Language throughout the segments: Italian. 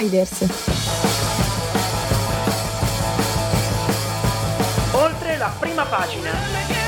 Insiders. Oltre la prima pagina.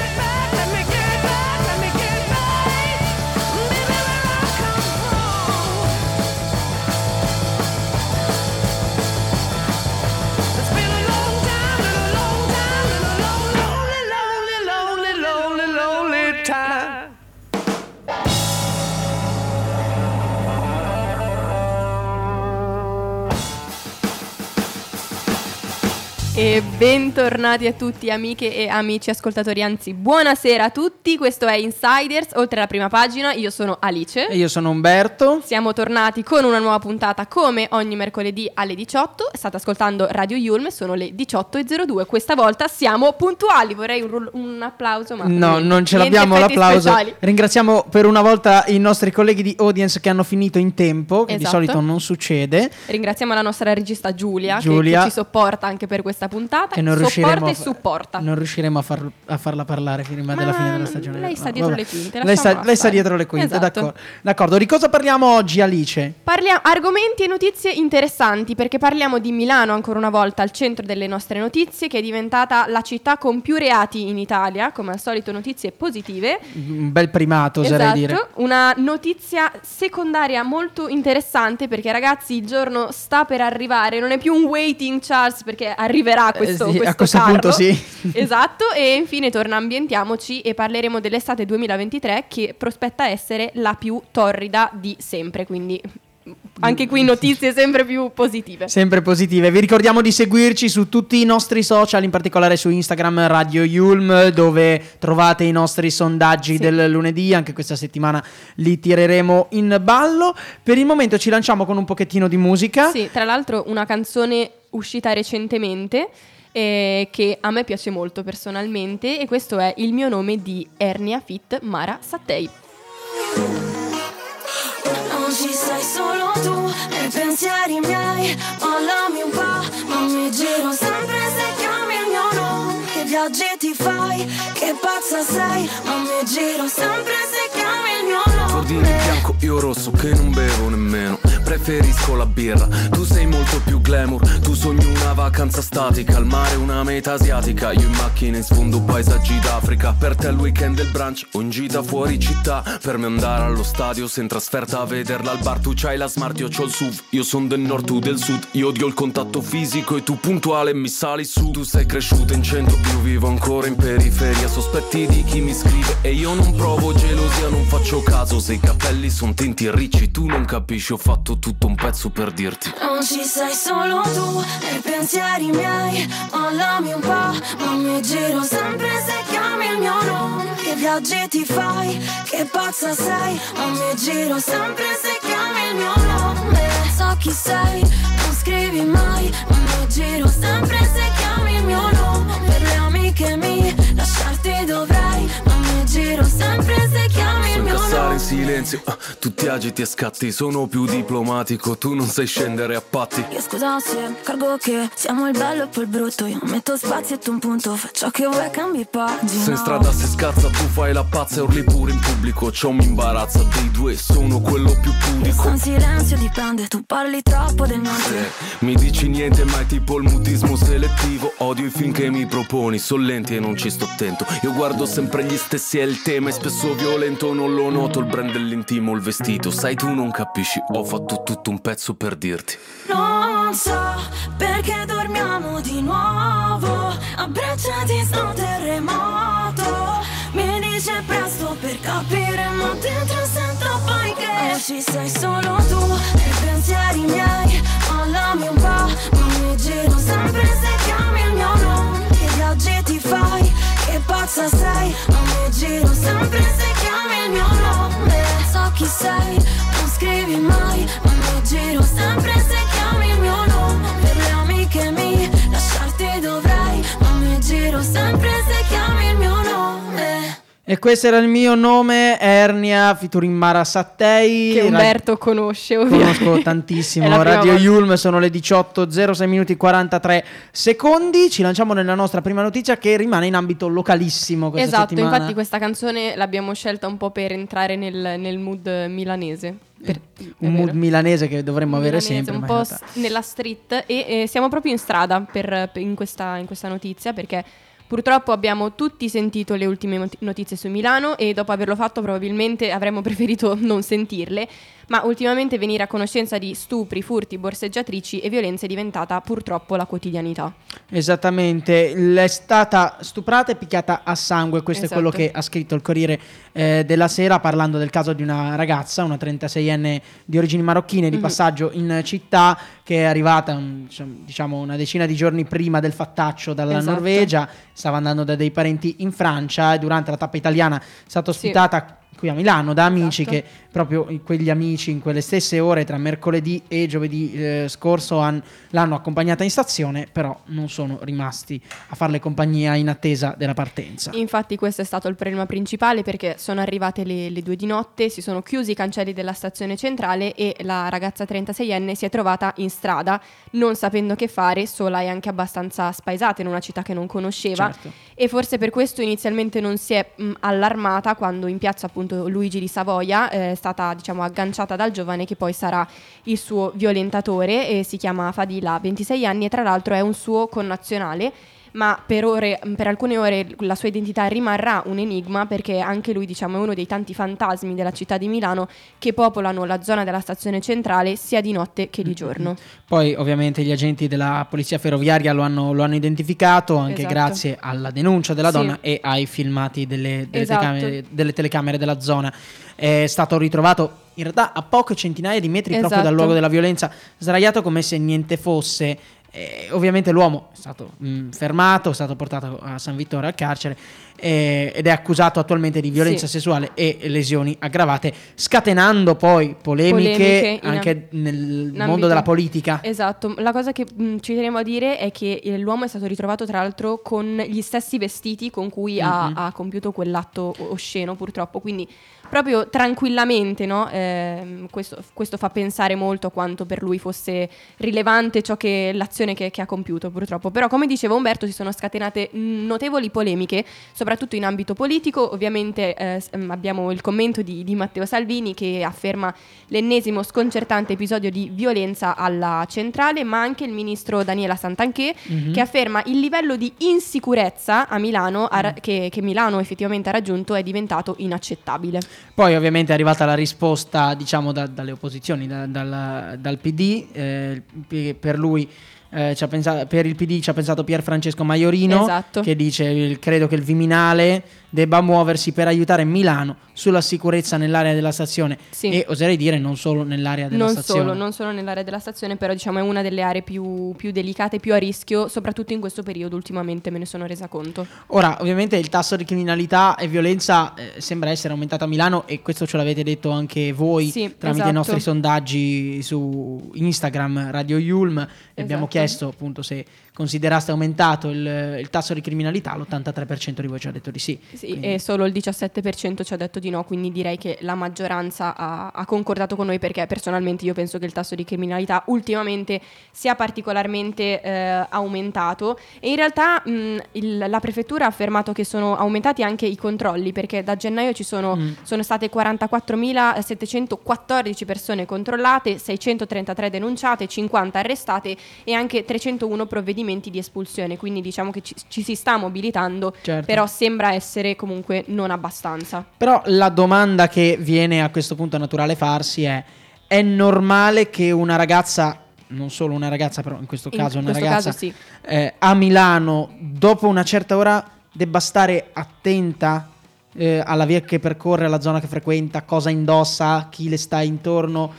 E bentornati a tutti amiche e amici ascoltatori, anzi buonasera a tutti, questo è Insiders, oltre alla prima pagina, io sono Alice. E io sono Umberto. Siamo tornati con una nuova puntata come ogni mercoledì alle 18, state ascoltando Radio Yulm, sono le 18.02, questa volta siamo puntuali, vorrei un, un applauso ma... No, non ce l'abbiamo l'applauso. speciali. Ringraziamo per una volta i nostri colleghi di audience che hanno finito in tempo, che di Esatto. solito non succede. Ringraziamo la nostra regista Giulia, che- Giulia. Che, ci sopporta anche per questa puntata, Che non riusciremo, e a supporta. non riusciremo a, far- a farla parlare prima Ma della fine della stagione. lei sta dietro vabbè. le quinte, Lei sta, lei sta dietro le quinte, Esatto. d'accordo. d'accordo. Di cosa parliamo oggi, Alice? Parliamo argomenti e notizie interessanti perché parliamo di Milano ancora una volta al centro delle nostre notizie che è diventata la città con più reati in Italia, come al solito notizie positive. Un bel primato, oserei esatto, dire. una notizia secondaria molto interessante perché ragazzi il giorno sta per arrivare, non è più un waiting Charles perché arriverà questo, Eh sì, questo a questo carro. punto sì. Esatto, e infine torna Ambientiamoci e parleremo dell'estate 2023 che prospetta essere la più torrida di sempre, quindi anche qui notizie sempre più positive. Sempre positive. Vi ricordiamo di seguirci su tutti i nostri social, in particolare su Instagram Radio Yulm, dove trovate i nostri sondaggi Sì. del lunedì. Anche questa settimana li tireremo in ballo. Per il momento ci lanciamo con un pochettino di musica. Sì, tra l'altro una canzone uscita recentemente eh, che a me piace molto personalmente e questo è Il mio nome di Ernia Fit Mara Sattei. Non sei solo tu nei pensieri miei Mollami un po', ma mi giro sempre se viaggi ti fai, che pazza sei? Ma mi giro sempre se chiami il mio nome. Bianco, io rosso che non bevo nemmeno. Preferisco la birra, tu sei molto più glamour. Tu sogni una vacanza statica, al mare una meta asiatica. Io in macchina in sfondo paesaggi d'Africa. Per te il weekend del brunch o in gita fuori città. Per me andare allo stadio se in trasferta a vederla al bar. Tu c'hai la smart, io c'ho il SUV. Io son del nord, tu del sud. Io odio il contatto fisico e tu puntuale mi sali su. Tu sei cresciuto in centro, io vivo ancora in periferia Sospetti di chi mi scrive. E io non provo gelosia Non faccio caso. Se i capelli son tinti ricci Tu non capisci, ho fatto tutto un pezzo per dirti. Non ci sei solo tu nei pensieri miei. Mollami un po', ma mi giro sempre se chiami il mio nome. Che viaggi ti fai, che pazza sei. Ma mi giro sempre se chiami il mio nome. So chi sei, non scrivi mai. Ma mi giro sempre se chiami il mio nome amiche mie, lasciarti mi giro sempre se chiami il So mio incassare in nome silenzio, ah, tutti agiti e scatti Sono più diplomatico, tu non sai scendere a patti. Io scusa se cargo che siamo il bello e poi il brutto Io metto spazio e tu un punto Fai ciò che vuoi cambi pagina. Se in strada si scazza tu fai la pazza e urli pure in pubblico Ciò mi imbarazza dei due, sono quello più pudico. Sto in silenzio dipende Tu parli troppo del non Se mi dici niente ma è tipo il mutismo selettivo Odio i film che mi proponi, sono lenti e non ci sto attento Io guardo sempre gli stessi il tema è spesso violento Non lo noto il brand dell'intimo, il vestito. Sai tu non capisci, ho fatto tutto un pezzo per dirti. Non so perché dormiamo di nuovo. Abbracciati sto terremoto Mi dice presto per capire Ma dentro sento poi che Non ci sei solo tu. Nei pensieri miei Mollami un po' Ma mi giro sempre se chiami il mio nome. Che viaggi ti fai Che pazza sei Ma mi giro sempre se chiami il mio nome. So chi sei Non scrivi mai Ma mi giro sempre se chiami il mio nome. Per le amiche mie Lasciarti dovrei Ma mi giro sempre se chiami il mio nome E questo era il mio nome, Ernia, featuring Mara Sattei. Che Umberto conosce ovviamente. Conosco tantissimo. la Radio. Yulm sono le 18, 06 minuti e 43 secondi. Ci lanciamo nella nostra prima notizia che rimane in ambito localissimo questa Esatto, settimana. infatti questa canzone l'abbiamo scelta un po' per entrare nel, nel mood milanese. Per- un vero. mood milanese che dovremmo avere milanese, sempre. un po' s- nella street e eh, siamo proprio in strada per- per- in, questa, in questa notizia perché purtroppo abbiamo tutti sentito le ultime noti- notizie su Milano e dopo averlo fatto probabilmente avremmo preferito non sentirle, ma ultimamente venire a conoscenza di stupri, furti, borseggiatrici e violenze è diventata purtroppo la quotidianità. Esattamente, è stata stuprata e picchiata a sangue, questo Esatto. è quello che ha scritto il Corriere eh, della Sera parlando del caso di una ragazza, una 36enne di origini marocchine di Mhm. passaggio in città che è arrivata mm, diciamo una decina di giorni prima del fattaccio dalla Esatto. Norvegia, stava andando da dei parenti in Francia e durante la tappa italiana è stata Sì. Qui a Milano da amici Esatto. che proprio quegli amici in quelle stesse ore tra mercoledì e giovedì eh, scorso han- l'hanno accompagnata in stazione, però non sono rimasti a farle compagnia in attesa della partenza. Infatti questo è stato il problema principale perché sono arrivate le, le due di notte, si sono chiusi i cancelli della stazione centrale e la ragazza 36enne si è trovata in strada non sapendo che fare, sola e anche abbastanza spaesata in una città che non conosceva Certo. e forse per questo inizialmente non si è mh, allarmata quando in piazza appunto Luigi di Savoia eh, è stata diciamo agganciata dal giovane che poi sarà il suo violentatore si chiama Fadila, 26 anni e tra l'altro è un suo connazionale ma per, ore- per alcune ore la sua identità rimarrà un enigma perché anche lui diciamo, è uno dei tanti fantasmi della città di Milano che popolano la zona della stazione centrale sia di notte che di giorno. Poi ovviamente gli agenti della polizia ferroviaria lo hanno, lo hanno identificato anche Esatto. grazie alla denuncia della Sì. donna e ai filmati delle, delle Esatto. telecamere, delle telecamere della zona. È stato ritrovato in realtà a poche centinaia di metri proprio Esatto. dal luogo della violenza, sdraiato come se niente fosse. Eh, ovviamente l'uomo è stato mh, fermato, è stato portato a San Vittore al carcere eh, ed è accusato attualmente di violenza Sì. sessuale e lesioni aggravate, scatenando poi polemiche, Polemiche in anche nel in mondo ambito- della politica. Esatto, la cosa che mh, ci teniamo a dire è che l'uomo è stato ritrovato tra l'altro con gli stessi vestiti con cui ha, Mhm. ha compiuto quell'atto osceno purtroppo, quindi proprio tranquillamente, no? Ehm, questo, questo fa pensare molto a quanto per lui fosse rilevante ciò che, l'azione che, che ha compiuto purtroppo. Però come diceva Umberto si sono scatenate notevoli polemiche, soprattutto in ambito politico, ovviamente eh, mh, abbiamo il commento di, di Matteo Salvini che afferma l'ennesimo sconcertante episodio di violenza alla centrale, ma anche il ministro Daniela Santanché Mhm. che afferma il livello di insicurezza a Milano ha ra- che, che Milano effettivamente ha raggiunto è diventato inaccettabile. Poi ovviamente è arrivata la risposta diciamo da- dalle opposizioni, da- dal, dal PD, eh, per lui eh, pensato- per il PD ci ha pensato Pier Francesco Maiorino Esatto. che dice "Il- credo che il Viminale debba muoversi per aiutare Milano sulla sicurezza nell'area della stazione Sì. e oserei dire non solo nell'area della Non stazione. solo, non solo nell'area della stazione, però diciamo è una delle aree più, più delicate, più a rischio, soprattutto in questo periodo ultimamente me ne sono resa conto. Ora, ovviamente il tasso di criminalità e violenza eh, sembra essere aumentato a Milano e questo ce l'avete detto anche voi Sì, tramite esatto. i nostri sondaggi su Instagram Radio Yulm e abbiamo Esatto. chiesto appunto se consideraste aumentato il, il tasso di criminalità, l'83% di voi ci ha detto di sì. Sì, Quindi- e solo il 17% ci ha detto di no, quindi direi che la maggioranza ha, ha concordato con noi perché personalmente io penso che il tasso di criminalità ultimamente sia particolarmente eh, aumentato e in realtà mh, il- la prefettura ha affermato che sono aumentati anche i controlli perché da gennaio ci sono, Mm. sono state 44.714 persone controllate, 633 denunciate, 50 arrestate e anche 301 provvedimenti di espulsione, quindi diciamo che ci, ci si sta mobilitando Certo. però sembra essere comunque non abbastanza. Però la domanda che viene a questo punto naturale farsi è: è normale che una ragazza, non solo una ragazza, però in questo In caso una questo ragazza, caso sì. eh, a Milano, dopo una certa ora, debba stare attenta eh, alla via che percorre, alla zona che frequenta, cosa indossa, chi le sta intorno?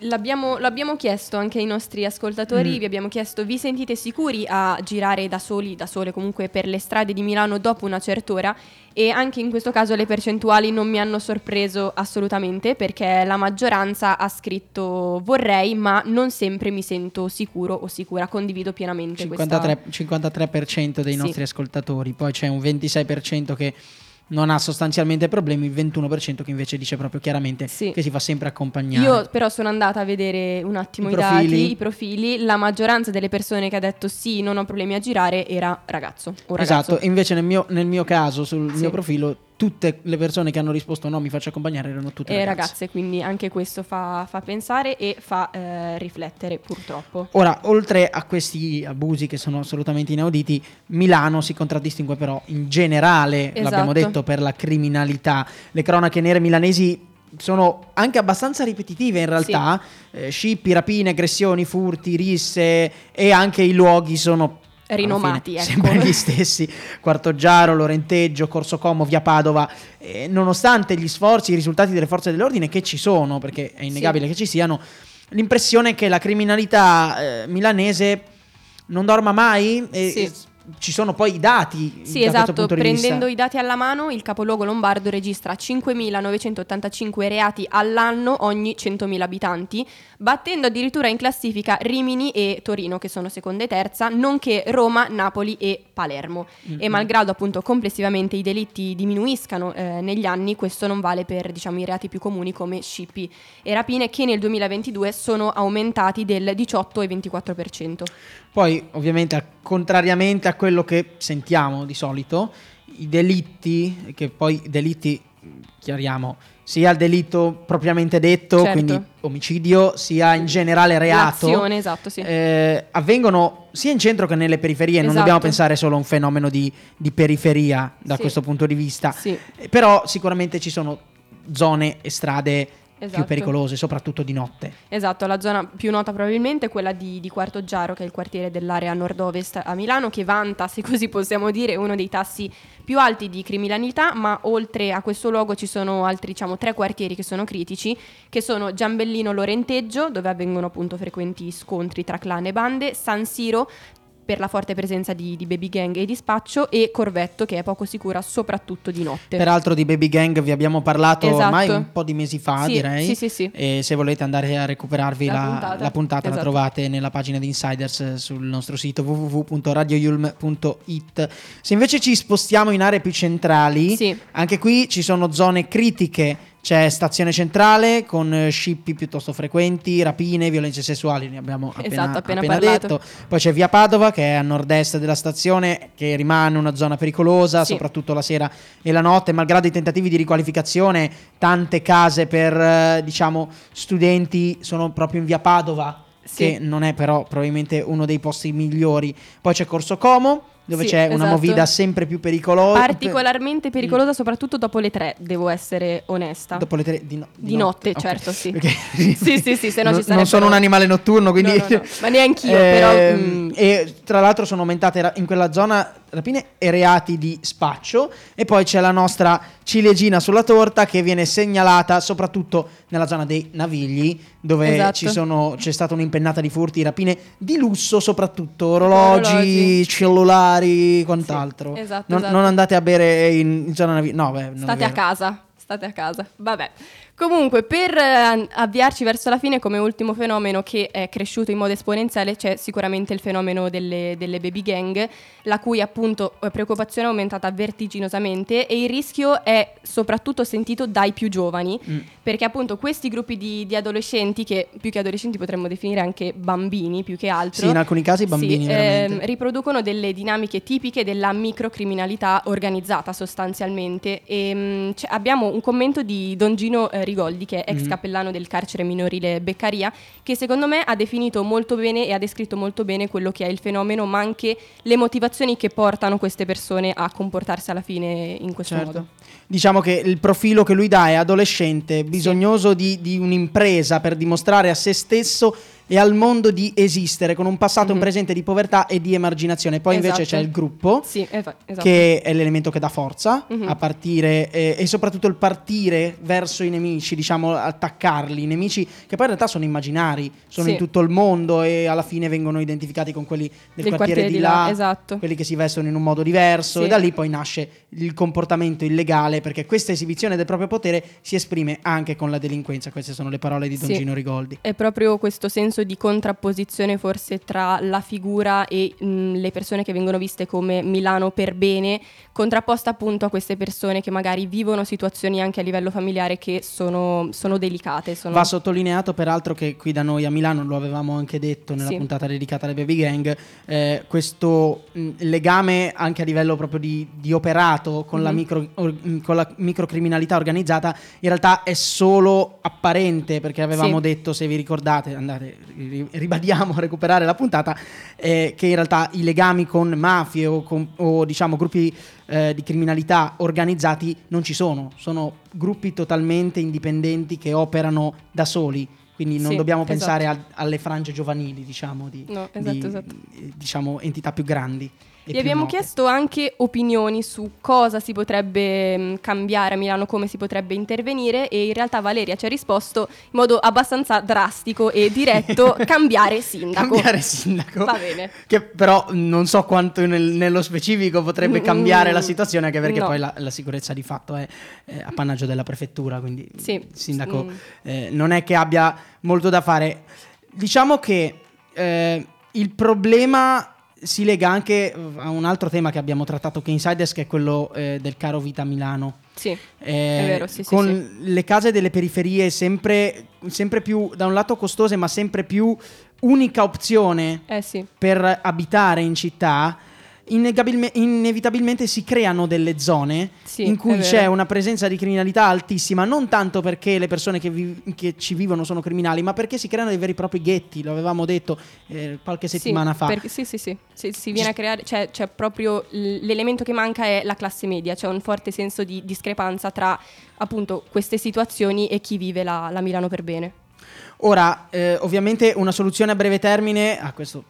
L'abbiamo, l'abbiamo chiesto anche ai nostri ascoltatori, Mm. vi abbiamo chiesto vi sentite sicuri a girare da soli, da sole comunque per le strade di Milano dopo una certa ora e anche in questo caso le percentuali non mi hanno sorpreso assolutamente perché la maggioranza ha scritto vorrei ma non sempre mi sento sicuro o sicura, condivido pienamente questa 53%, 53% dei Sì. nostri ascoltatori, poi c'è un 26% che non ha sostanzialmente problemi, il 21% che invece dice proprio chiaramente Sì. che si fa sempre accompagnare. Io però sono andata a vedere un attimo I i, dati, i profili. La maggioranza delle persone che ha detto sì, non ho problemi a girare, era ragazzo. Ragazzo. Esatto, invece nel mio, nel mio caso, sul Sì. mio profilo, tutte le persone che hanno risposto no mi faccio accompagnare erano tutte E ragazze. ragazze, quindi anche questo fa, fa pensare e fa eh, riflettere purtroppo. Ora, oltre a questi abusi che sono assolutamente inauditi, Milano si contraddistingue però in generale, Esatto. l'abbiamo detto, per la criminalità. Le cronache nere milanesi sono anche abbastanza ripetitive in realtà, eh, scippi, rapine, aggressioni, furti, risse e anche i luoghi sono Rinomati, fine, ecco. sempre gli stessi, Quartoggiaro, Lorenteggio, Corso Como, Via Padova, Eh, nonostante gli sforzi, i risultati delle forze dell'ordine che ci sono, perché è innegabile Sì. che ci siano, l'impressione è che la criminalità eh, milanese non dorma mai e, Sì. e ci sono poi i dati Sì, esatto, prendendo i dati alla mano, il capoluogo lombardo registra 5.985 reati all'anno ogni 100.000 abitanti, battendo addirittura in classifica Rimini e Torino, che sono seconda e terza, nonché Roma, Napoli e Palermo. E malgrado appunto complessivamente i delitti diminuiscano eh, negli anni, questo non vale per diciamo, i reati più comuni come scippi e rapine, che nel 2022 sono aumentati del 18 e 24%. Poi, ovviamente, contrariamente a quello che sentiamo di solito, i delitti, che poi delitti, chiariamo, sia il delitto propriamente detto, Certo. quindi omicidio, sia in generale reato, L'azione, esatto, sì. eh, avvengono sia in centro che nelle periferie. Non Esatto. dobbiamo pensare solo a un fenomeno di, di periferia da Sì. questo punto di vista. Sì. Eh, Però sicuramente ci sono zone e strade più Esatto. pericolose, soprattutto di notte. Esatto, la zona più nota probabilmente è quella di, di Quartoggiaro, che è il quartiere dell'area nord-ovest a Milano, che vanta, se così possiamo dire, uno dei tassi più alti di criminalità, ma oltre a questo luogo ci sono altri, diciamo, tre quartieri che sono critici, che sono Giambellino Lorenteggio, dove avvengono appunto frequenti scontri tra clan e bande, San Siro, per la forte presenza di, di baby gang e di spaccio, e Corvetto, che è poco sicura soprattutto di notte. Peraltro di Baby Gang vi abbiamo parlato Esatto. ormai un po' di mesi fa, Sì, direi. sì, sì, sì. E se volete andare a recuperarvi La la, puntata. la puntata, la Esatto. trovate nella pagina di Insiders eh, sul nostro sito www.radioyulm.it. Se invece ci spostiamo in aree più centrali, Sì. anche qui ci sono zone critiche. C'è stazione centrale con eh, scippi piuttosto frequenti, rapine, violenze sessuali, ne abbiamo appena, Esatto, appena appena detto. Poi c'è via Padova che è a nord-est della stazione, che rimane una zona pericolosa, Sì. soprattutto la sera e la notte, malgrado i tentativi di riqualificazione, tante case per eh, diciamo studenti sono proprio in via Padova, Sì. che non è però probabilmente uno dei posti migliori. Poi c'è Corso Como, dove Sì, c'è una esatto. movida sempre più pericolosa. Particolarmente pericolosa soprattutto dopo le tre, devo essere onesta. Dopo le tre di, no- Di notte, ok. certo, sì. Perché- Sì, sì, sì, se no non, ci sarebbero- non sono un animale notturno, quindi... No, no, no, ma neanch'io, però, Ehm, mm. E tra l'altro sono aumentate in quella zona rapine e reati di spaccio e poi c'è la nostra ciliegina sulla torta che viene segnalata soprattutto nella zona dei Navigli dove Esatto. ci sono, c'è stata un'impennata di furti, rapine di lusso soprattutto, orologi, Orologi. cellulari, quant'altro. Sì, esatto, non, esatto. non andate a bere in, in zona Navigli. No, beh, State a casa, state a casa. Vabbè. Comunque, per eh, avviarci verso la fine, come ultimo fenomeno che è cresciuto in modo esponenziale, c'è sicuramente il fenomeno delle, delle baby gang, la cui appunto eh, preoccupazione è aumentata vertiginosamente e il rischio è soprattutto sentito dai più giovani, Mm. perché appunto questi gruppi di, di adolescenti, che più che adolescenti potremmo definire anche bambini più che altro, Sì, in alcuni casi bambini sì, ehm, riproducono delle dinamiche tipiche della microcriminalità organizzata sostanzialmente. E, mm, c'è- abbiamo un commento di Don Gino eh, Rigoldi, che è ex Mhm. cappellano del carcere minorile Beccaria, che secondo me ha definito molto bene e ha descritto molto bene quello che è il fenomeno, ma anche le motivazioni che portano queste persone a comportarsi alla fine in questo Certo. modo. Diciamo che il profilo che lui dà è adolescente, bisognoso di, di un'impresa per dimostrare a se stesso e al mondo di esistere, con un passato e un Mhm. presente di povertà e di emarginazione. Poi invece Esatto. c'è il gruppo, Sì, esa- esatto. che è l'elemento che dà forza Mhm. a partire eh, e soprattutto il partire verso i nemici, diciamo attaccarli, i nemici che poi in realtà sono immaginari, sono Sì. in tutto il mondo e alla fine vengono identificati con quelli del, Del quartiere, quartiere di là, là, esatto. quelli che si vestono in un modo diverso Sì. e da lì poi nasce il comportamento illegale perché questa esibizione del proprio potere si esprime anche con la delinquenza, queste sono le parole di Don. Gino Rigoldi. È proprio questo senso senso di contrapposizione forse tra la figura e mh, le persone che vengono viste come Milano per bene, contrapposta appunto a queste persone che magari vivono situazioni anche a livello familiare che sono, sono delicate. Sono... Va sottolineato peraltro che qui da noi a Milano, lo avevamo anche detto nella Sì. puntata dedicata alle baby gang, eh, questo mh, legame anche a livello proprio di, di operato con, la Mhm. micro, or- con la microcriminalità organizzata in realtà è solo apparente perché avevamo Sì. detto, se vi ricordate, andate, ribadiamo a recuperare la puntata, eh, che in realtà i legami con mafie o, con- o, diciamo gruppi eh, di criminalità organizzati non ci sono, sono gruppi totalmente indipendenti che operano da soli. Quindi non Sì, dobbiamo esatto. pensare a- alle frange giovanili, diciamo, di, No, esatto, di- esatto. diciamo, entità più grandi. Vi abbiamo note. chiesto anche opinioni su cosa si potrebbe mh, cambiare a Milano, come si potrebbe intervenire e in realtà Valeria ci ha risposto in modo abbastanza drastico e diretto cambiare sindaco. Cambiare sindaco. Va bene. Che però non so quanto nel- nello specifico potrebbe cambiare Mm, la situazione, anche perché no. poi la, la sicurezza di fatto è, è appannaggio della prefettura, quindi Sì, il sindaco mm. eh, non è che abbia molto da fare. Diciamo che eh, il problema si lega anche a un altro tema che abbiamo trattato in Insiders, che è quello eh, del caro vita Milano. Sì, Eh, È vero, sì, sì, con le case delle periferie sempre, sempre più, da un lato costose, ma sempre più unica opzione eh sì. per abitare in città, inevitabilmente si creano delle zone Sì, in cui c'è una presenza di criminalità altissima, non tanto perché le persone che, vi- che ci vivono sono criminali, ma perché si creano dei veri e propri ghetti, lo avevamo detto eh, qualche Sì, settimana fa. perché- sì, sì, sì, sì, si viene a creare, cioè, c'è proprio l'elemento che manca è la classe media, c'è un forte senso di discrepanza tra appunto queste situazioni e chi vive la, la Milano per bene. Ora, eh, ovviamente una soluzione a breve termine a questo,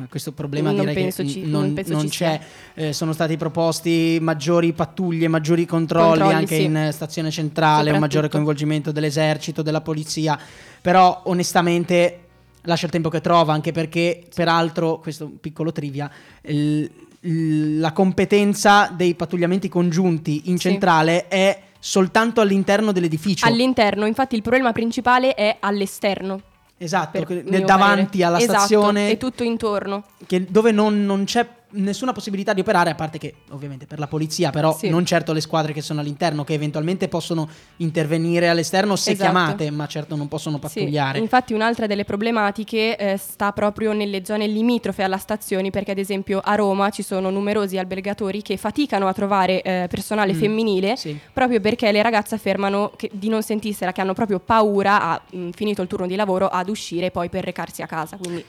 a questo problema Non direi penso che ci- non non, non c'è. Eh, sono stati proposti maggiori pattuglie, maggiori controlli, Controlli, anche sì. in eh, stazione centrale, un maggiore coinvolgimento dell'esercito, della polizia, però onestamente lascia il tempo che trova, anche perché peraltro, questo piccolo trivia, il- il- la competenza dei pattugliamenti congiunti in Sì. centrale è soltanto all'interno dell'edificio. All'interno, infatti, il problema principale è all'esterno. Esatto, davanti alla Esatto, stazione e tutto intorno. che- dove non, non c'è nessuna possibilità di operare, a parte che ovviamente per la polizia, però Sì. non certo le squadre che sono all'interno, che eventualmente possono intervenire all'esterno se Esatto. chiamate, ma certo non possono pattugliare. Sì, infatti un'altra delle problematiche eh, sta proprio nelle zone limitrofe alla stazione perché ad esempio a Roma ci sono numerosi albergatori che faticano a trovare eh, personale Mm, femminile sì. proprio perché le ragazze affermano che- di non sentirsela, che hanno proprio paura, a, mh, finito il turno di lavoro, ad uscire poi per recarsi a casa. Quindi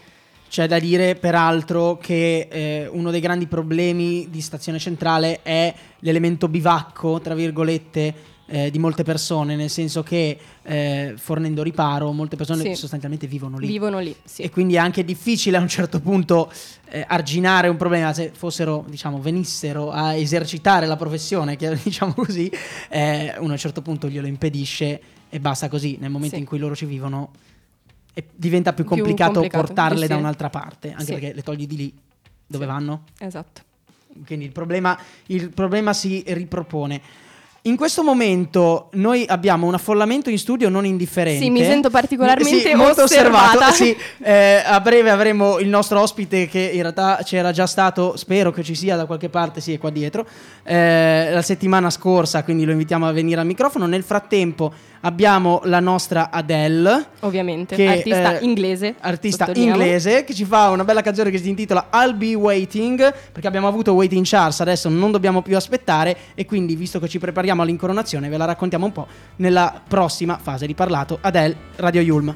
C'è da dire peraltro che eh, uno dei grandi problemi di stazione centrale è l'elemento bivacco, tra virgolette, eh, di molte persone, nel senso che eh, fornendo riparo molte persone Sì. sostanzialmente vivono lì. vivono lì. Sì. E quindi è anche difficile a un certo punto eh, arginare un problema. Se fossero, diciamo, venissero a esercitare la professione, che, diciamo così, eh, uno a un certo punto glielo impedisce e basta così. Nel momento Sì. in cui loro ci vivono, e diventa più Più complicato, complicato, portarle sì, da un'altra parte, anche Sì. perché le togli di lì dove Sì. vanno. Esatto. Quindi il problema, il problema si ripropone. In questo momento noi abbiamo un affollamento in studio non indifferente. Sì, mi sento particolarmente Sì, molto osservata. osservato. Sì, eh, a breve avremo il nostro ospite che in realtà c'era già stato, spero che ci sia da qualche parte, sì, è qua dietro, eh, la settimana scorsa, quindi lo invitiamo a venire al microfono. Nel frattempo abbiamo la nostra Adele. Ovviamente. Che, artista eh, inglese. Artista inglese che ci fa una bella canzone che si intitola I'll Be Waiting perché abbiamo avuto Waiting Charles, adesso non dobbiamo più aspettare e quindi visto che ci prepariamo all'incoronazione ve la raccontiamo un po' nella prossima fase di parlato. Adele, Radio Yulm.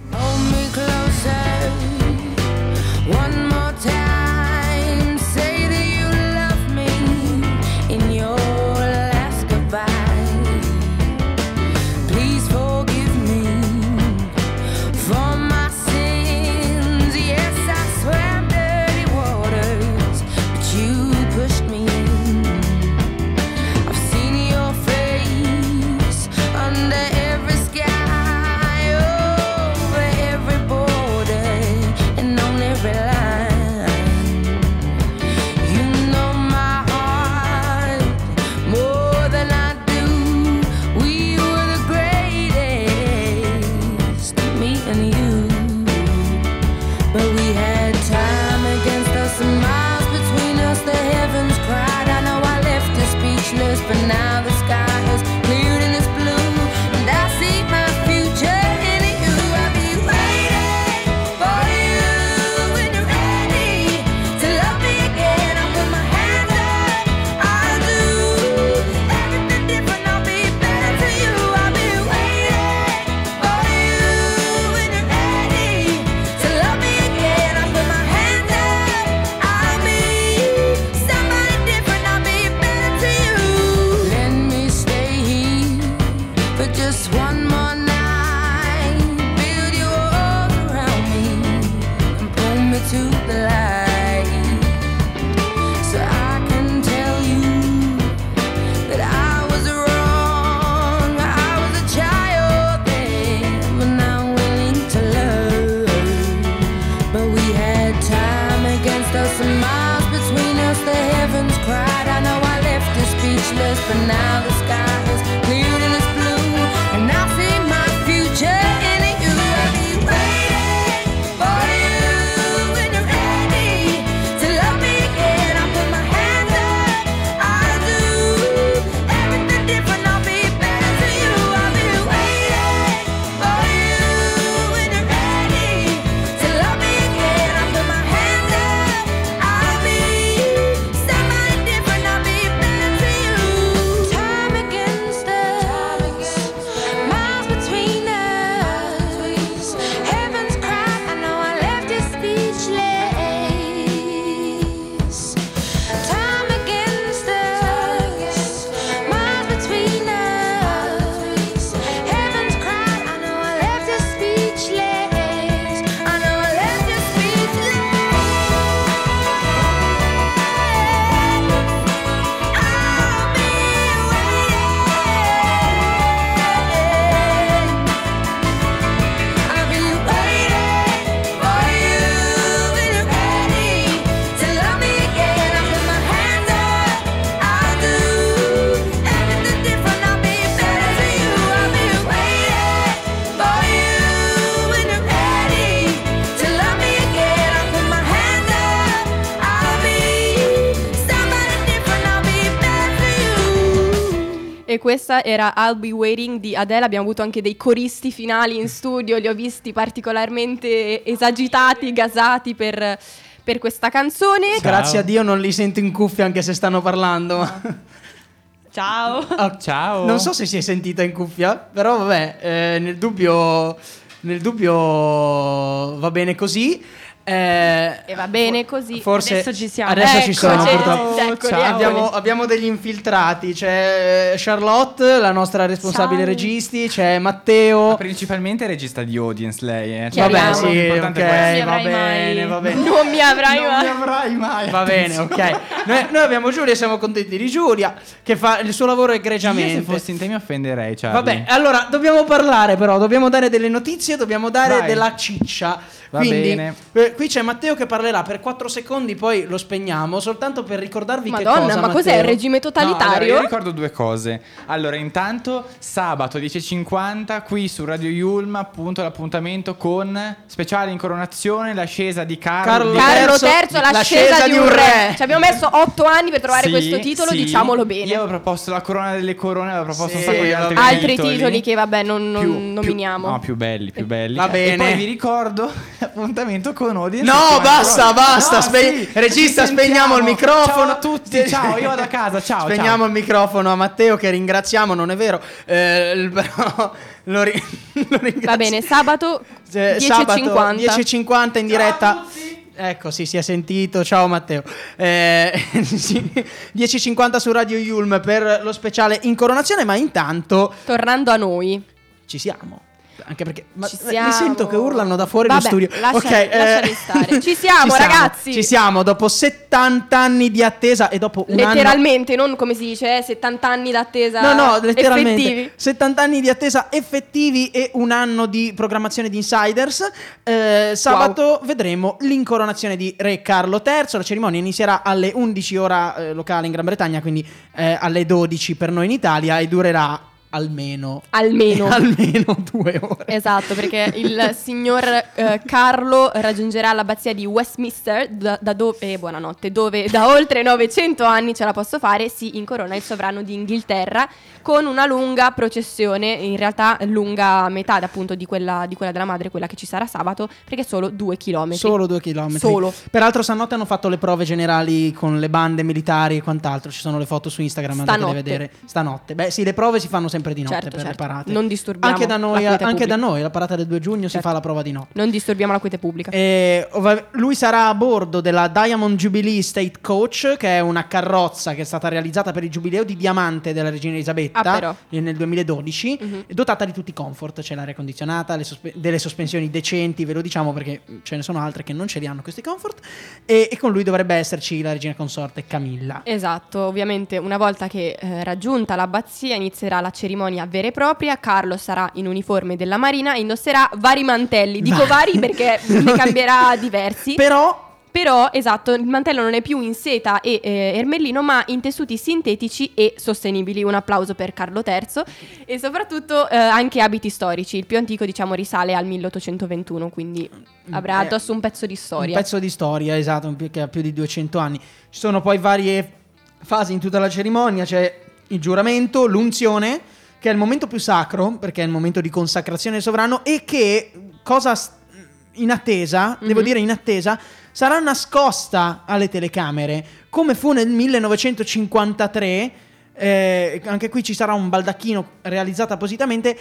Light, E questa era I'll Be Waiting di Adele. Abbiamo avuto anche dei coristi finali in studio, li ho visti particolarmente esagitati, gasati per, per questa canzone. Ciao. Grazie a Dio non li sento in cuffia anche se stanno parlando. Ciao. Ah, Ciao. Non so se si è sentita in cuffia, però vabbè, eh, nel dubbio nel dubbio va bene così. Eh, E va bene così. Forse Adesso ci siamo. Adesso ci Eccoci. sono purtroppo. Eccoli, Ciao, eccoli. abbiamo, abbiamo degli infiltrati. C'è Charlotte, la nostra responsabile Ciao. registi. C'è Matteo. Ma principalmente regista di audience lei, eh. Chiariamo. Vabbè, sì, L'importante ok, è mi va bene, va bene. Non mi avrai Non mai. mi avrai mai. Va bene, ok. Noi, noi abbiamo Giulia e siamo contenti di Giulia che fa il suo lavoro Io egregiamente. se fossi in te mi offenderei, Charlie. Vabbè, allora dobbiamo parlare però, dobbiamo dare delle notizie, dobbiamo dare Vai. della ciccia. Va Quindi bene. eh, qui c'è Matteo che parlerà per 4 secondi, poi lo spegniamo, soltanto per ricordarvi che Madonna, cosa ma cos'è Matteo? il regime No, allora, totalitario? io ricordo due cose. Allora, intanto, sabato 10.50 qui su Radio Yulm, appunto l'appuntamento con speciale incoronazione, l'ascesa di Carlo. Carlo di- Carlo Terzo, III, l'ascesa di un re. Ci abbiamo messo otto anni per trovare Sì, questo titolo, sì. diciamolo bene. Io avevo proposto la corona delle corone, avevo proposto Sì, un sacco di altri. Altri titoli che vabbè non, non più- più- nominiamo. no, più belli, più belli. Va bene. E poi vi ricordo l'appuntamento con Odin. No, settimana basta, prossima. basta, spe- regista, ci spegniamo il microfono. Ciao a tutti, ciao, io vado a casa, ciao. Spegniamo ciao. il microfono a Matteo che ringraziamo, non è vero, eh, però lo, ri- lo ringraziamo. Va bene, sabato Eh, 10.50. sabato 10.50 in diretta. Ecco, sì, si è sentito. Ciao Matteo. Eh, sì, 10.50 su Radio Yulm per lo speciale incoronazione, ma intanto Tornando a noi. ci siamo. Anche perché ma, Ci siamo. sento che urlano da fuori Vabbè, lo studio. lascia- ok, eh, stare. Ci siamo, ragazzi. Ci siamo dopo 70 anni di attesa e dopo un anno Letteralmente, non come si dice, eh, 70 anni d'attesa No, no, letteralmente effettivi. 70 anni di attesa effettivi e un anno di programmazione di Insiders. Eh, sabato vedremo l'incoronazione di Re Carlo III. La cerimonia inizierà alle 11 ora eh, locale in Gran Bretagna, quindi eh, alle 12 per noi in Italia e durerà almeno Almeno. almeno due ore. Esatto, perché il signor eh, Carlo raggiungerà l'abbazia di Westminster, da, da dove, eh, buonanotte, dove da oltre 900 anni ce la posso fare, si incorona il sovrano d'Inghilterra con una lunga processione, in realtà lunga metà appunto di quella, di quella della madre, quella che ci sarà sabato, perché solo due chilometri. Solo due chilometri. Solo. Peraltro stanotte hanno fatto le prove generali con le bande militari e quant'altro. Ci sono le foto su Instagram, andate a vedere. Stanotte. Beh sì, le prove si fanno sempre sempre di notte Certo, per certo. le parate. Non disturbiamo Anche da noi, la quiete anche da noi la parata del 2 giugno si Certo. fa la prova di notte. Non disturbiamo la quiete pubblica. E, ov- lui sarà a bordo della Diamond Jubilee State Coach, che è una carrozza che è stata realizzata per il giubileo di diamante della regina Elisabetta Ah, eh, nel 2012, Mhm. e dotata di tutti i comfort, c'è l'aria condizionata, sospe- delle sospensioni decenti, ve lo diciamo perché ce ne sono altre che non ce li hanno questi comfort, e, e con lui dovrebbe esserci la regina consorte Camilla. Esatto, ovviamente una volta che eh, raggiunta l'abbazia inizierà la cerimonia vera e propria, Carlo sarà in uniforme della Marina e indosserà vari mantelli, dico Va- vari perché ne cambierà diversi, Però però esatto, il mantello non è più in seta e eh, ermellino ma in tessuti sintetici e sostenibili, un applauso per Carlo III e soprattutto eh, anche abiti storici, il più antico diciamo risale al 1821 quindi avrà Eh, addosso un pezzo di storia. Un pezzo di storia, esatto, che ha più di 200 anni. Ci sono poi varie fasi in tutta la cerimonia, c'è il giuramento, l'unzione, che è il momento più sacro, perché è il momento di consacrazione del sovrano, e che, cosa in attesa, devo Mhm. dire in attesa, sarà nascosta alle telecamere, come fu nel 1953. eh, anche qui ci sarà un baldacchino realizzato appositamente.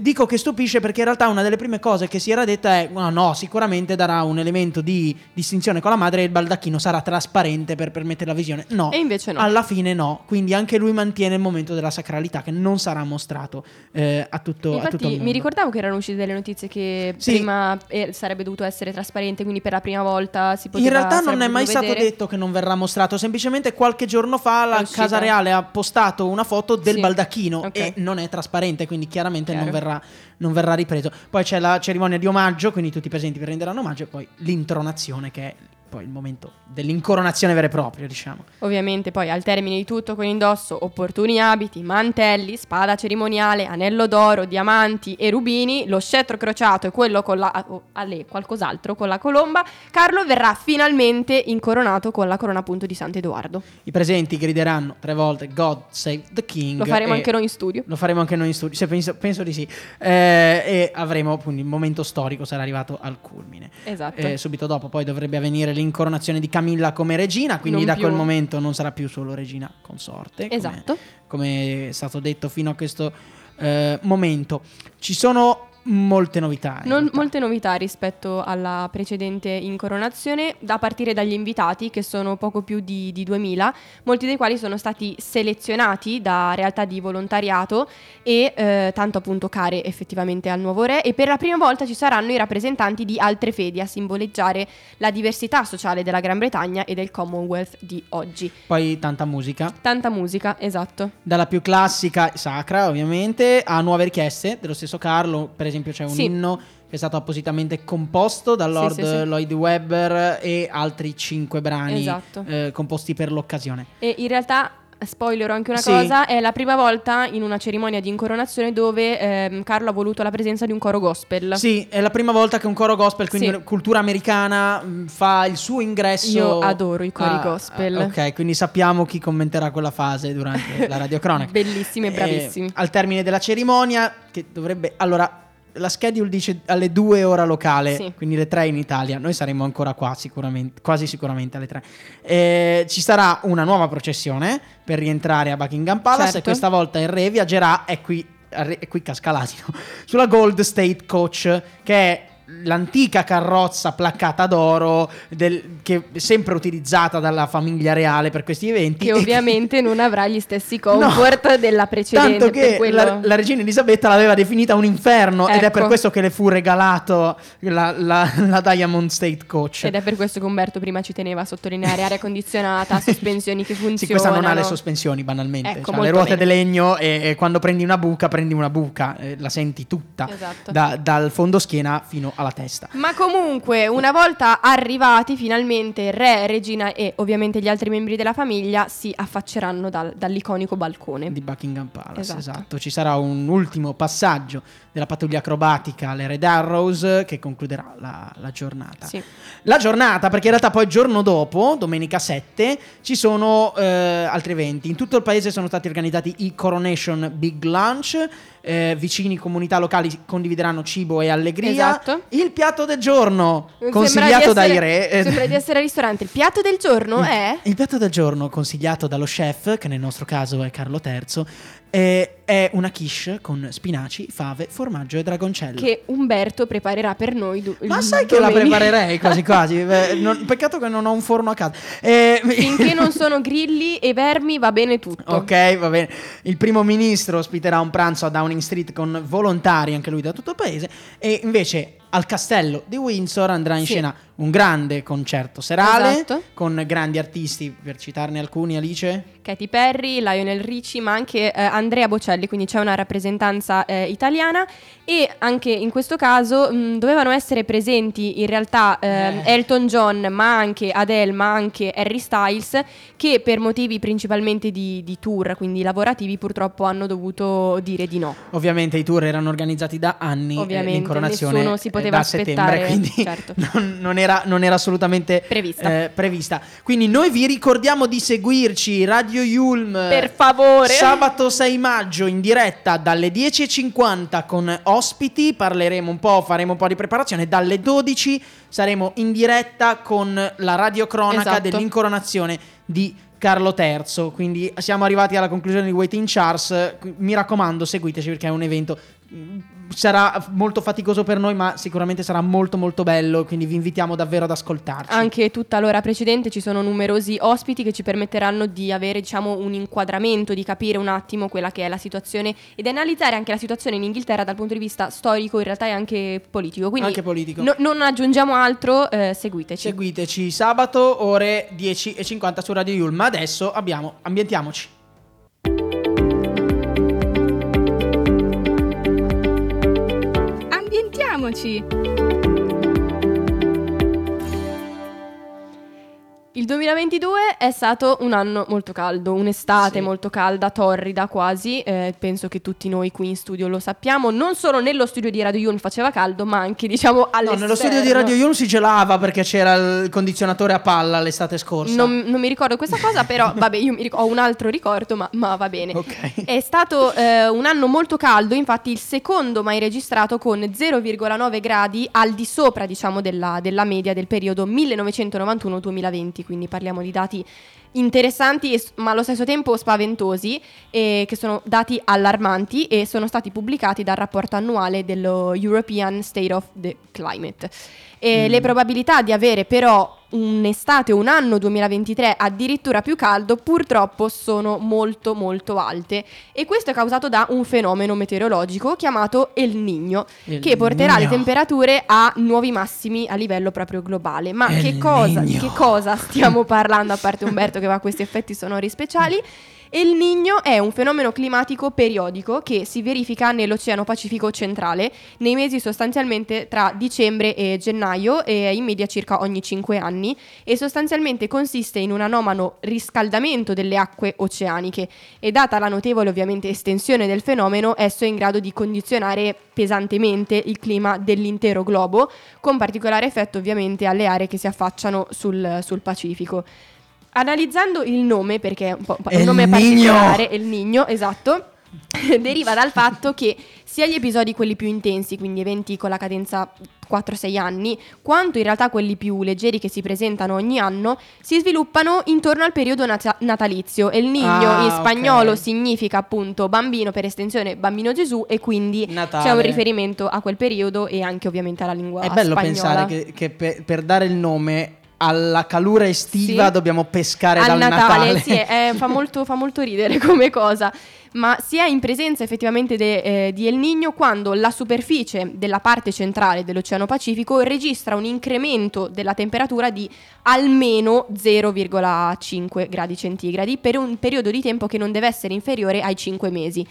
Dico che stupisce perché in realtà una delle prime cose che si era detta è: no, no, sicuramente darà un elemento di distinzione con la madre e il baldacchino sarà trasparente per permettere la visione. No, E invece no. alla fine no. Quindi anche lui mantiene il momento della sacralità che non sarà mostrato eh, a, tutto, a tutto il Infatti mondo. mi ricordavo che erano uscite delle notizie che Sì. prima eh, sarebbe dovuto essere trasparente, quindi per la prima volta si poteva In realtà non è mai potuto stato vedere. detto che non verrà mostrato, semplicemente qualche giorno fa la. Casa Reale ha postato una foto del Sì. baldacchino Ok. e non è trasparente, quindi chiaramente non Chiaro. Verrà, non verrà ripreso. Poi c'è la cerimonia di omaggio, quindi tutti i presenti renderanno omaggio e poi l'intronazione che è poi il momento dell'incoronazione vera e propria, diciamo. Ovviamente poi al termine di tutto con indosso opportuni abiti, mantelli, spada cerimoniale, anello d'oro, diamanti e rubini, lo scettro crociato e quello con la oh, a lei qualcos'altro con la colomba, Carlo verrà finalmente incoronato con la corona appunto di Sant'Edoardo. I presenti grideranno tre volte God save the King. Lo faremo anche noi in studio. Lo faremo anche noi in studio, se penso, penso di sì. Eh, e avremo appunto il momento storico, sarà arrivato al culmine. Esatto. Eh, subito dopo poi dovrebbe avvenire l'incoronazione di Camilla come regina, quindi Non da più. quel momento non sarà più solo regina consorte. come- Esatto. Come, è stato detto fino a questo eh, momento. Ci sono molte novità. Non- molte novità rispetto alla precedente incoronazione, da partire dagli invitati, che sono poco più di, di 2000, molti dei quali sono stati selezionati da realtà di volontariato e eh, tanto appunto care effettivamente al nuovo re. E per la prima volta ci saranno i rappresentanti di altre fedi a simboleggiare la diversità sociale della Gran Bretagna e del Commonwealth di oggi. Poi tanta musica. Tanta musica, esatto. Dalla più classica, sacra ovviamente, a nuove richieste dello stesso Carlo. Per esempio c'è un Sì. inno che è stato appositamente composto da Lord sì, sì. Lloyd Webber e altri cinque brani Esatto. eh, composti per l'occasione. E in realtà, spoiler anche una Sì. cosa, è la prima volta in una cerimonia di incoronazione dove ehm, Carlo ha voluto la presenza di un coro gospel. Sì, è la prima volta che un coro gospel, quindi Sì. cultura americana, mh, fa il suo ingresso. Io adoro i cori Ah, gospel. ah, ok, quindi sappiamo chi commenterà quella fase durante la radiocronaca. Bellissimi e bravissimi. Eh, al termine della cerimonia, che dovrebbe. Allora. La schedule dice alle 2 ora locale, Sì. quindi le 3 in Italia. Noi saremo ancora qua, sicuramente, quasi sicuramente alle 3. Eh, ci sarà una nuova processione per rientrare a Buckingham Palace. Certo. E questa volta il re viaggerà. E qui, e qui casca l'asino. Sulla Gold State Coach, che è l'antica carrozza placcata d'oro del- che è sempre utilizzata dalla famiglia reale per questi eventi Che ovviamente non avrà gli stessi comfort della precedente. Tanto che quello- la, la regina Elisabetta l'aveva definita un inferno ed è per Ecco. questo che le fu regalato la, la- la Diamond State Coach. Ed è per questo che Umberto prima ci teneva a sottolineare aria condizionata, sospensioni che funzionano. Sì, questa non ha le sospensioni banalmente, Ecco, Cioè, le ruote bene. di legno e, e quando prendi una buca prendi una buca, eh, la senti tutta Esatto. da- dal fondo schiena fino alla testa. Ma comunque, una volta arrivati, finalmente re, regina e ovviamente gli altri membri della famiglia si affacceranno dal- dall'iconico balcone. di Buckingham Palace. Esatto. Esatto. Ci sarà un ultimo passaggio della pattuglia acrobatica alle Red Arrows che concluderà la, la giornata. Sì. La giornata, perché in realtà poi il giorno dopo, domenica 7, ci sono eh, altri eventi. In tutto il paese sono stati organizzati i Coronation Big Lunch. Eh, vicini comunità locali condivideranno cibo e allegria. Esatto. Il piatto del giorno, consigliato di dai essere- re. eh, Sembra di essere al ristorante. Il piatto del giorno è. il piatto del giorno, consigliato dallo chef, che nel nostro caso è Carlo III, è è una quiche con spinaci, fave, formaggio e dragoncello. Che Umberto preparerà per noi. du- Ma sai che la domenica. preparerei quasi quasi. Eh, non- peccato che non ho un forno a casa. Eh, Finché non sono grilli e vermi va bene tutto. Ok, va bene. Il primo ministro ospiterà un pranzo a Downing Street con volontari, anche lui da tutto il paese. E invece al castello di Windsor andrà in Sì. scena un grande concerto serale Esatto. con grandi artisti, per citarne alcuni, Alice. Katy Perry, Lionel Ricci, ma anche eh, Andrea Bocelli, quindi c'è una rappresentanza eh, italiana e anche in questo caso mh, dovevano essere presenti in realtà ehm, Eh. Elton John, ma anche Adele, ma anche Harry Styles, che per motivi principalmente di, di tour, quindi lavorativi, purtroppo hanno dovuto dire di no. Ovviamente i tour erano organizzati da anni. Ovviamente, eh, l'incoronazione nessuno si eh, poteva da settembre, quindi certo. non, non era, non era assolutamente Prevista. eh, prevista. Quindi noi vi ricordiamo di seguirci Radio Yulm. Per favore! Sabato 6 maggio in diretta dalle 10.50 con ospiti, parleremo un po', faremo un po' di preparazione, dalle 12 saremo in diretta con la radiocronaca Esatto. dell'incoronazione di Carlo III, quindi siamo arrivati alla conclusione di Waiting Charles, mi raccomando seguiteci perché è un evento mm, sarà molto faticoso per noi ma sicuramente sarà molto molto bello quindi vi invitiamo davvero ad ascoltarci Anche tutta l'ora precedente ci sono numerosi ospiti che ci permetteranno di avere diciamo, un inquadramento, di capire un attimo quella che è la situazione e di analizzare anche la situazione in Inghilterra dal punto di vista storico, in realtà e anche politico. Quindi Anche politico. no- non aggiungiamo altro, eh, seguiteci. Seguiteci sabato ore 10.50 su Radio Yulm. Ma adesso abbiamo Ambientiamoci. Ambientiamoci! Il 2022 è stato un anno molto caldo, un'estate Sì. molto calda, torrida quasi, eh, penso che tutti noi qui in studio lo sappiamo, non solo nello studio di Radio Yulm faceva caldo, ma anche diciamo No, all'esterno. nello studio di Radio Yulm si gelava perché c'era il condizionatore a palla l'estate scorsa. Non, non mi ricordo questa cosa, però vabbè, io mi ric- ho un altro ricordo, ma, ma va bene. Ok. È stato eh, un anno molto caldo, infatti il secondo mai registrato con 0,9 gradi al di sopra, diciamo, della, della media del periodo 1991-2020, quindi parliamo di dati interessanti e ma allo stesso tempo spaventosi, eh, che sono dati allarmanti e sono stati pubblicati dal rapporto annuale dello European State of the Climate. E Le probabilità di avere però un'estate, un anno 2023 addirittura più caldo purtroppo sono molto molto alte e questo è causato da un fenomeno meteorologico chiamato El Niño El che porterà le Niño. temperature a nuovi massimi a livello proprio globale. Ma che cosa, che cosa stiamo parlando a parte Umberto che va a questi effetti sonori speciali? El Niño è un fenomeno climatico periodico che si verifica nell'Oceano Pacifico centrale nei mesi sostanzialmente tra dicembre e gennaio e in media circa ogni 5 anni e sostanzialmente consiste in un anomalo riscaldamento delle acque oceaniche e data la notevole ovviamente estensione del fenomeno esso è in grado di condizionare pesantemente il clima dell'intero globo con particolare effetto ovviamente alle aree che si affacciano sul, sul Pacifico. Analizzando il nome, perché è un, po', un nome particolare, il Nigno, esatto, deriva dal fatto che sia gli episodi quelli più intensi, quindi eventi con la cadenza 4-6 anni, quanto in realtà quelli più leggeri che si presentano ogni anno, si sviluppano intorno al periodo nata- natalizio. El Niño Ah, in spagnolo ok. significa appunto bambino per estensione bambino Gesù e quindi Natale. c'è un riferimento a quel periodo e anche ovviamente alla lingua È bello spagnola. pensare che, che per, per dare il nome alla calura estiva Sì. dobbiamo pescare al dal Natale, Natale. sì, è- fa, molto, fa molto ridere come cosa. Ma si è in presenza effettivamente de- eh, di El Niño quando la superficie della parte centrale dell'Oceano Pacifico registra un incremento della temperatura di almeno 0,5 gradi centigradi per un periodo di tempo che non deve essere inferiore ai 5 mesi.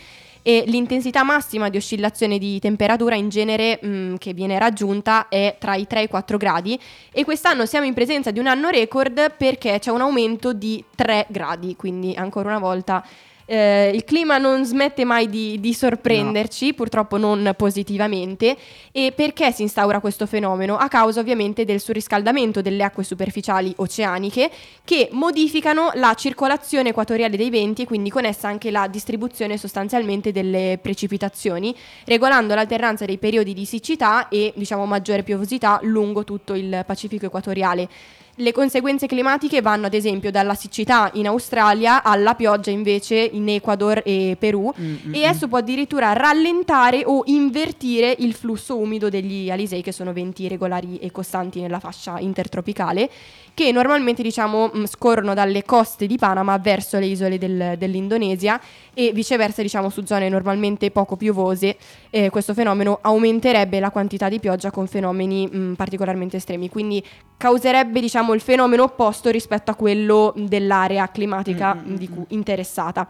E l'intensità massima di oscillazione di temperatura in genere mh, che viene raggiunta è tra i 3 e i 4 gradi. E quest'anno siamo in presenza di un anno record perché c'è un aumento di 3 gradi, quindi ancora una volta eh, il clima non smette mai di, di sorprenderci, purtroppo non positivamente. E perché si instaura questo fenomeno? A causa ovviamente del surriscaldamento delle acque superficiali oceaniche che modificano la circolazione equatoriale dei venti e quindi con essa anche la distribuzione sostanzialmente delle precipitazioni, regolando l'alternanza dei periodi di siccità e diciamo maggiore piovosità lungo tutto il Pacifico equatoriale. Le conseguenze climatiche vanno ad esempio dalla siccità in Australia alla pioggia invece in Ecuador e Perù. Mm, e esso può addirittura rallentare o invertire il flusso umido degli alisei che sono venti regolari e costanti nella fascia intertropicale che normalmente diciamo mh, scorrono dalle coste di Panama verso le isole del- dell'Indonesia e viceversa diciamo su zone normalmente poco piovose eh, questo fenomeno aumenterebbe la quantità di pioggia con fenomeni mh, particolarmente estremi. Quindi causerebbe diciamo il fenomeno opposto rispetto a quello dell'area climatica Mm, mm, di mm, cui interessata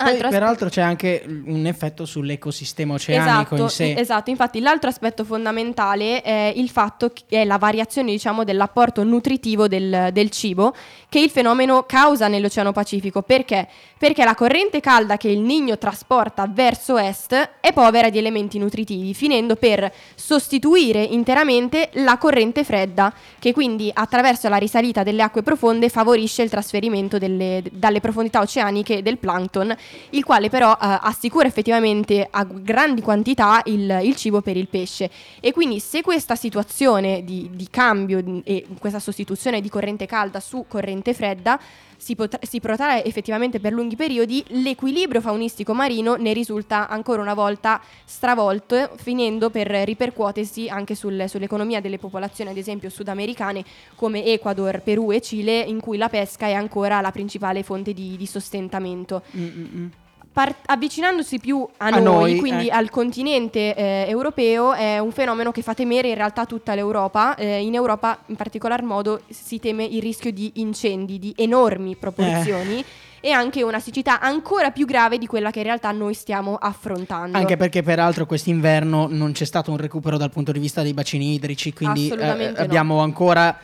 Poi, Altro aspe- peraltro c'è anche un effetto sull'ecosistema oceanico esatto, in sé. esatto, infatti l'altro aspetto fondamentale è il fatto che è la variazione diciamo dell'apporto nutritivo del, del cibo che il fenomeno causa nell'Oceano Pacifico. Perché? Perché la corrente calda che il Niño trasporta verso est è povera di elementi nutritivi, finendo per sostituire interamente la corrente fredda, che quindi attraverso la risalita delle acque profonde favorisce il trasferimento delle- dalle profondità oceaniche del plankton, il quale però eh, assicura effettivamente a grandi quantità il, il cibo per il pesce. E quindi se questa situazione di, di cambio di- e questa sostituzione di corrente calda su corrente fredda si, potrà- si protrae effettivamente per lunghi periodi, l'equilibrio faunistico marino ne risulta ancora una volta stravolto, finendo per ripercuotersi anche sul- sull'economia delle popolazioni, ad esempio sudamericane, come Ecuador, Perù e Cile, in cui la pesca è ancora la principale fonte di, di sostentamento. Mm, mm, mm. Par- avvicinandosi più a, A noi, noi, quindi ecco. al continente eh, europeo, è un fenomeno che fa temere in realtà tutta l'Europa. Eh, in Europa, in particolar modo, si teme il rischio di incendi di enormi proporzioni Eh. e anche una siccità ancora più grave di quella che in realtà noi stiamo affrontando. Anche perché peraltro quest'inverno non c'è stato un recupero dal punto di vista dei bacini idrici, quindi eh, Assolutamente no. abbiamo ancora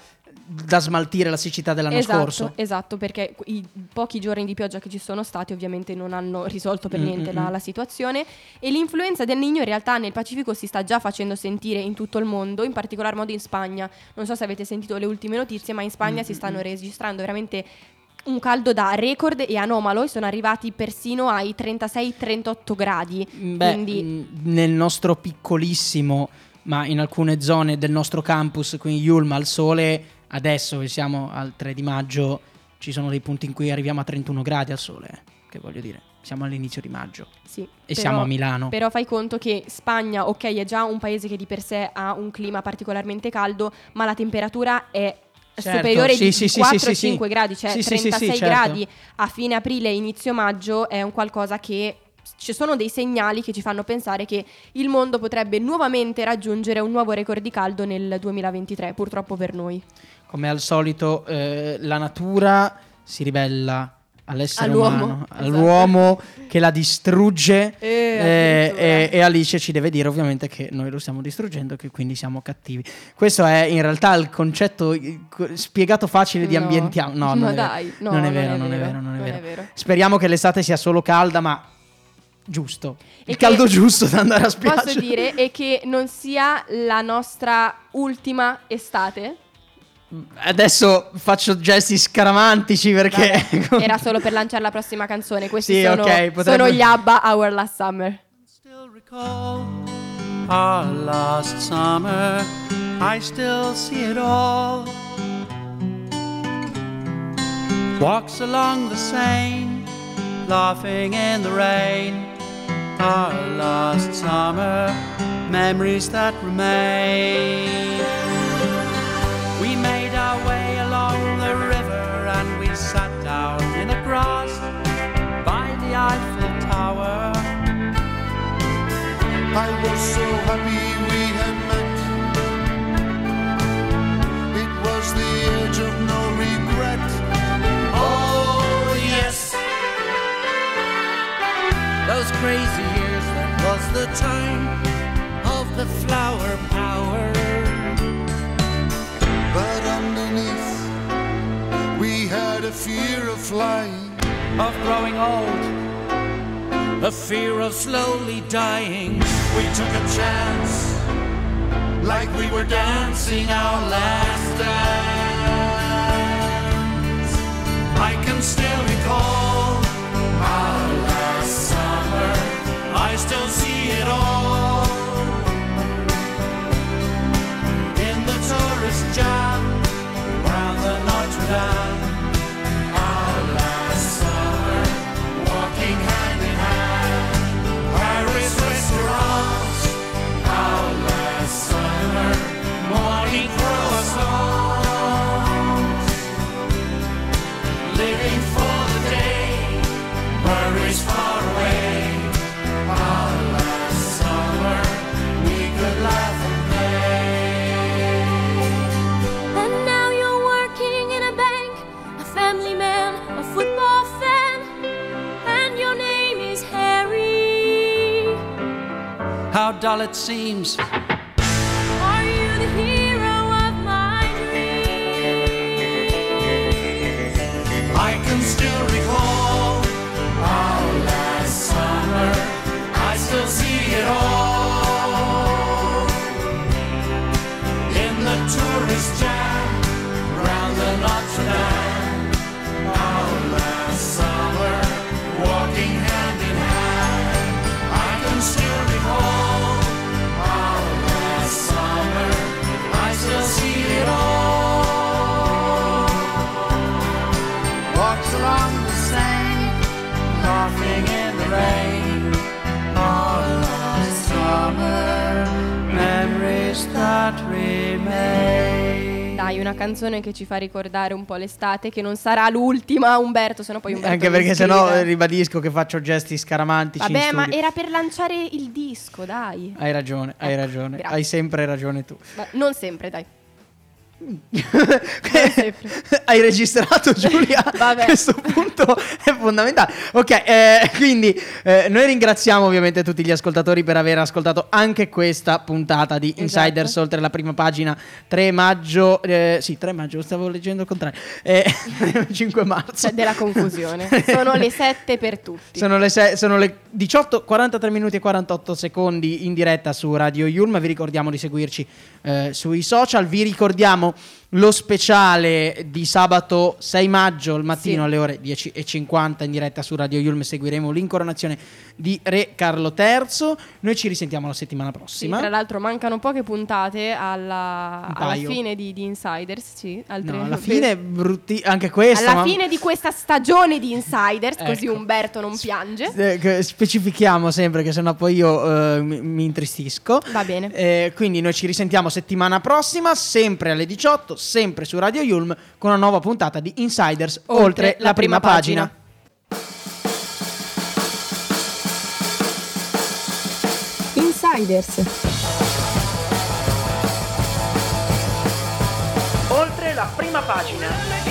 da smaltire la siccità dell'anno esatto, scorso. Esatto, perché i pochi giorni di pioggia che ci sono stati ovviamente non hanno risolto per Mm, niente mm, la, mm. la situazione e l'influenza del Niño in realtà nel Pacifico si sta già facendo sentire in tutto il mondo, in particolar modo in Spagna. Non so se avete sentito le ultime notizie, ma in Spagna Mm, si stanno registrando veramente un caldo da record e anomalo e sono arrivati persino ai 36-38 gradi. Beh, Quindi nel nostro piccolissimo, ma in alcune zone del nostro campus, qui in Yulma, al sole, adesso che siamo al 3 di maggio, ci sono dei punti in cui arriviamo a 31 gradi al sole. Che voglio dire, siamo all'inizio di maggio sì, e però- siamo a Milano. Però fai conto che Spagna, ok, è già un paese che di per sé ha un clima particolarmente caldo, ma la temperatura è Certo, superiore sì, di sì, sì, 4-5 sì, gradi, cioè Sì, sì, sì, 36 sì, certo. gradi a fine aprile, inizio maggio è un qualcosa che ci sono dei segnali che ci fanno pensare che il mondo potrebbe nuovamente raggiungere un nuovo record di caldo nel 2023, purtroppo per noi. Come al solito, eh, la natura si ribella all'essere All'uomo, umano, esatto. all'uomo che la distrugge. Eh, eh, addirittura. e, e Alice ci deve dire ovviamente che noi lo stiamo distruggendo, che quindi siamo cattivi. Questo è in realtà il concetto eh, spiegato facile di No. ambientiamo. No, non, è dai, no, non è vero, è non è vero, non è è vero. vero. Speriamo che l'estate sia solo calda, ma giusto. E Il caldo giusto da andare a spiaggia. Posso dire e che non sia la nostra ultima estate? Adesso faccio gesti scaramantici perché Vabbè, era solo per lanciare la prossima canzone. Questi Sì, sono, ok, potrebbe- sono gli ABBA Our Last Summer. still recall our last summer. I still see it all. Walks along the Seine, laughing in the rain. Our last summer, memories that remain. We made Tower. I was so happy we had met. It was the age of no regret. Oh, yes. Those crazy years, that was the time of the flower power. But underneath, we had a fear of flying. Of growing old, a fear of slowly dying. We took a chance, like we were dancing our last dance. I can still recall our last summer. I still see it all in the tourist jam around the Dame. Dull it seems. Canzone che ci fa ricordare un po' l'estate, che non sarà l'ultima, Umberto, sennò poi Umberto Anche perché sennò ribadisco che faccio gesti scaramantici Vabbè, ma era per lanciare il disco, dai. Hai ragione, hai Ecco, ragione. grazie. Hai sempre ragione tu. Ma non sempre, dai. Hai registrato Giulia? Vabbè. Questo punto è fondamentale. Ok, eh, quindi eh, noi ringraziamo ovviamente tutti gli ascoltatori per aver ascoltato anche questa puntata di Insiders Esatto. oltre la prima pagina 3 maggio. eh, sì, 3 maggio, stavo leggendo il contrario. Eh, 5 marzo. C'è della confusione. Sono le 7 per tutti. Sono le, se- sono le 18, 43 minuti e 48 secondi in diretta su Radio Yulm. Vi ricordiamo di seguirci eh, sui social. Vi ricordiamo abbiamo lo speciale di sabato 6 maggio al mattino Sì. alle ore 10.50 in diretta su Radio Yulm. Seguiremo l'incoronazione di Re Carlo III. Noi ci risentiamo la settimana Sì, prossima. tra l'altro mancano poche puntate alla, alla fine di, di Insiders. Sì, No, alla fine è brutti anche questa. alla ma- fine di questa stagione di Insiders, così Ecco. Umberto non piange. Eh, specifichiamo sempre che sennò poi io eh, mi, mi intristisco. Va bene. Eh, quindi noi ci risentiamo settimana prossima, sempre alle 18, sempre su Radio Yulm, con una nuova puntata di Insiders oltre, la, prima, pagina. Insiders. Oltre la prima pagina.